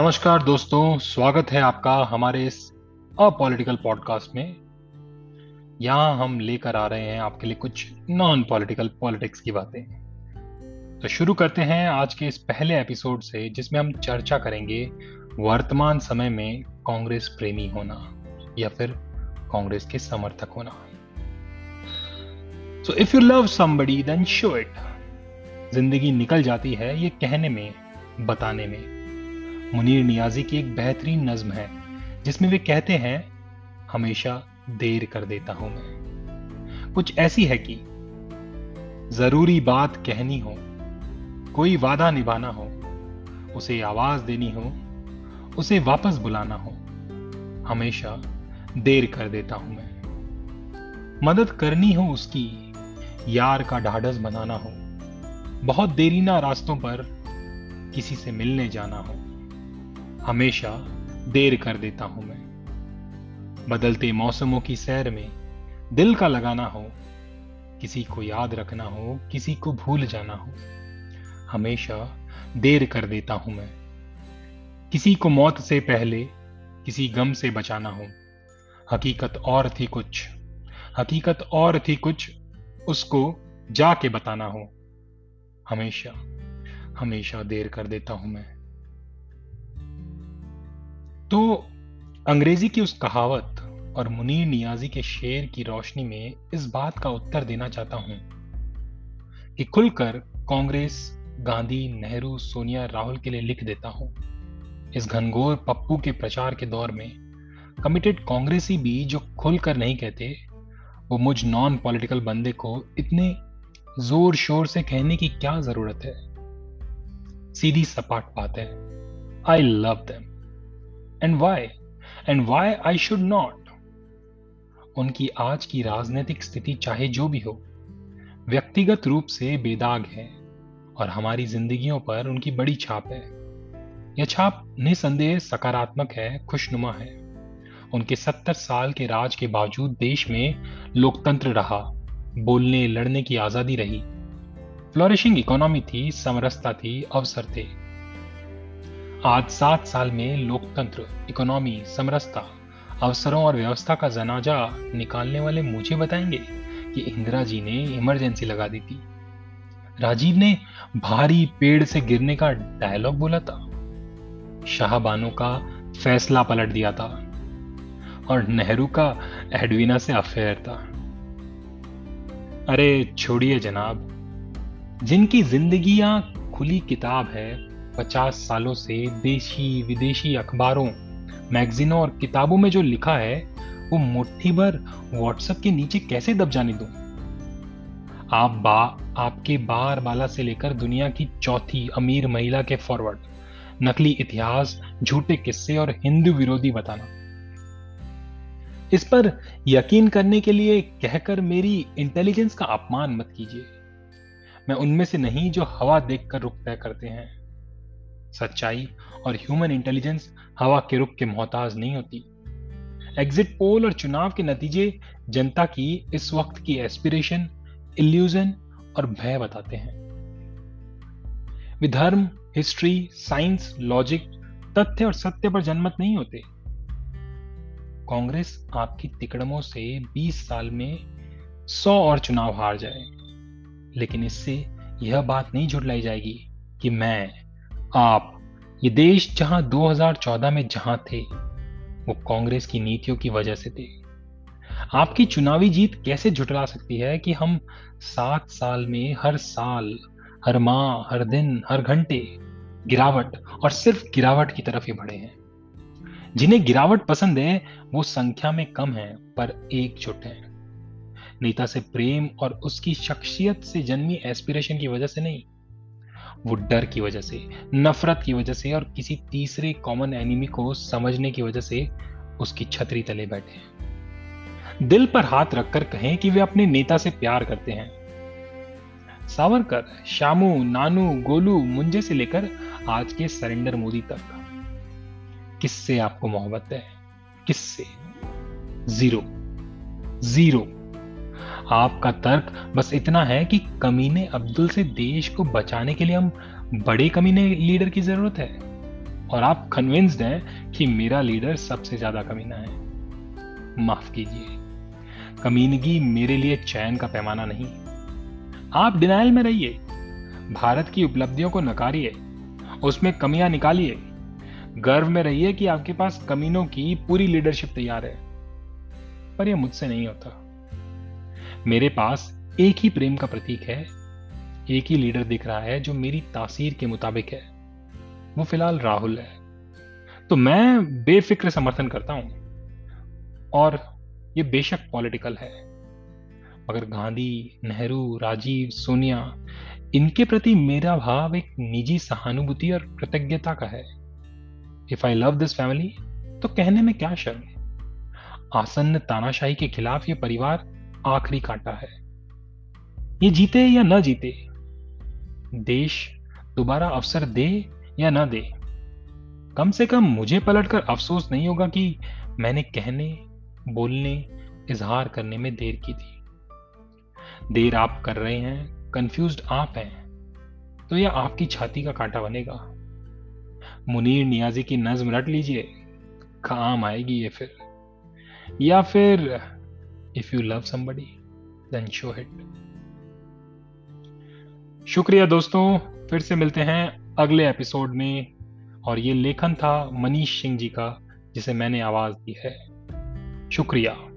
नमस्कार दोस्तों, स्वागत है आपका हमारे इस अपॉलिटिकल पॉडकास्ट में। यहाँ हम लेकर आ रहे हैं आपके लिए कुछ नॉन पॉलिटिकल पॉलिटिक्स की बातें। तो शुरू करते हैं आज के इस पहले एपिसोड से, जिसमें हम चर्चा करेंगे वर्तमान समय में कांग्रेस प्रेमी होना या फिर कांग्रेस के समर्थक होना। So if you love somebody then show it ज़िंदगी निकल जाती है ये कहने में, बताने में। मुनीर नियाजी की एक बेहतरीन नज्म है, जिसमें वे कहते हैं, हमेशा देर कर देता हूँ मैं। कुछ ऐसी है कि ज़रूरी बात कहनी हो, कोई वादा निभाना हो, उसे आवाज़ देनी हो, उसे वापस बुलाना हो, हमेशा देर कर देता हूँ मैं। मदद करनी हो उसकी, यार का ढाढ़स बनाना हो, बहुत देरीना रास्तों पर किसी से मिलने जाना हो। हमेशा देर कर देता हूँ मैं। बदलते मौसमों की सैर में दिल का लगाना हो, किसी को याद रखना हो, किसी को भूल जाना हो, हमेशा देर कर देता हूँ मैं। किसी को मौत से पहले, किसी गम से बचाना हो, हकीकत और थी कुछ, हकीकत और थी कुछ, उसको जाके बताना हो, हमेशा हमेशा देर कर देता हूँ मैं। तो अंग्रेज़ी की उस कहावत और मुनीर नियाजी के शेर की रोशनी में इस बात का उत्तर देना चाहता हूँ कि खुलकर कांग्रेस, गांधी, नेहरू, सोनिया, राहुल के लिए लिख देता हूँ। इस घनघोर पप्पू के प्रचार के दौर में कमिटेड कांग्रेसी भी जो खुलकर नहीं कहते, वो मुझ नॉन पॉलिटिकल बंदे को इतने ज़ोर शोर से कहने की क्या ज़रूरत है? सीधी सपाट बात है। I love them and why and why I should not उनकी आज की राजनीतिक स्थिति चाहे जो भी हो, व्यक्तिगत रूप से बेदाग है और हमारी जिंदगियों पर उनकी बड़ी छाप है। यह छाप निसंदेह सकारात्मक है, खुशनुमा है। उनके सत्तर साल के राज के बावजूद देश में लोकतंत्र रहा, बोलने, लड़ने की आज़ादी रही। फ्लोरिशिंग इकोनॉमी थी, समरसता थी, अवसर थे। आज सात साल में लोकतंत्र, इकोनॉमी, समरसता, अवसरों और व्यवस्था का जनाजा निकालने वाले मुझे बताएँगे कि इंदिरा जी ने इमरजेंसी लगा दी थी। राजीव ने भारी पेड़ से गिरने का डायलॉग बोला था। शाहबानो का फैसला पलट दिया था और नेहरू का एडवीना से अफेयर था। अरे छोड़िए जनाब, जिनकी जिंदगियाँ खुली किताब है पचास सालों से देशी, विदेशी अखबारों, मैगजीनों और किताबों में जो लिखा है, वो मुट्ठी भर व्हाट्सएप के नीचे कैसे दब जाने दूँ? आप बा, आपके बार बाला से लेकर दुनिया की चौथी अमीर महिला के फॉरवर्ड नकली इतिहास, झूठे किस्से और हिंदू विरोधी बताना। इस पर यकीन करने के लिए कहकर मेरी इंटेलिजेंस का अपमान मत कीजिए। मैं उनमें से नहीं जो हवा देखकर रुख तय करते हैं। सच्चाई और ह्यूमन इंटेलिजेंस हवा के रुख के मोहताज नहीं होती। एग्जिट पोल और चुनाव के नतीजे जनता की इस वक्त की एस्पिरेशन इल्यूजन और भय बताते हैं। विधर्म हिस्ट्री साइंस लॉजिक तथ्य और सत्य पर जनमत नहीं होते। कांग्रेस आपकी तिकड़मों से 20 साल में 100 और चुनाव हार जाए। लेकिन इससे यह बात नहीं झुटलाई जाएगी कि मैं आप, ये देश जहाँ 2014 में जहाँ थे, वो कांग्रेस की नीतियों की वजह से थे। आपकी चुनावी जीत कैसे झुटला सकती है कि हम सात साल में हर साल, हर माह, हर दिन, हर घंटे गिरावट और सिर्फ़ गिरावट की तरफ़ ही बढ़े हैं। जिन्हें गिरावट पसंद है, वो संख्या में कम है, पर एकजुट है। नेता से प्रेम और उसकी शख्सियत से जन्मी एस्पिरेशन की वजह से नहीं वो डर की वजह से, नफरत की वजह से और किसी तीसरे कॉमन एनिमी को समझने की वजह से उसकी छतरी तले बैठे हैं। दिल पर हाथ रखकर कहें कि वे अपने नेता से प्यार करते हैं। सावरकर, शामू, नानू, गोलू, मुंजे से लेकर आज के सरेंडर मोदी तक। किससे आपको मोहब्बत है? किससे? ज़ीरो। ज़ीरो। आपका तर्क बस इतना है कि कमीने अब्दुल से देश को बचाने के लिए हम बड़े कमीने लीडर की ज़रूरत है। और आप कन्विंस्ड हैं कि मेरा लीडर सबसे ज़्यादा कमीना है। माफ़ कीजिए। कमीनगी मेरे लिए चैन का पैमाना नहीं। आप डिनाइल में रहिए। भारत की उपलब्धियों को नकारिए। उसमें कमियाँ निकालिए। गर्व में रहिए कि आपके पास कमीनों की पूरी लीडरशिप तैयार है। पर यह मुझसे नहीं होता। मेरे पास एक ही प्रेम का प्रतीक है, एक ही लीडर दिख रहा है जो मेरी तासीर के मुताबिक है। वो फ़िलहाल राहुल है। तो मैं बेफिक्र समर्थन करता हूँ। और ये बेशक पॉलिटिकल है। मगर गांधी, नेहरू, राजीव, सोनिया, इनके प्रति मेरा भाव एक निजी सहानुभूति और कृतज्ञता का है। If I love this family तो कहने में क्या शर्म आसन्न तानाशाही के खिलाफ ये परिवार आखिरी कांटा है। ये जीते या ना जीते, देश दोबारा अवसर दे या ना दे, कम से कम मुझे पलटकर अफसोस नहीं होगा कि मैंने कहने, बोलने, इजहार करने में देर की थी। देर आप कर रहे हैं कंफ्यूज आप हैं तो यह आपकी छाती का कांटा बनेगा। मुनीर नियाजी की नज्म रट लीजिए काम आएगी ये फिर? या फिर if you love somebody then show it शुक्रिया दोस्तों, फिर से मिलते हैं अगले एपिसोड में। और ये लेखन था मनीष सिंह जी का, जिसे मैंने आवाज़ दी है। शुक्रिया।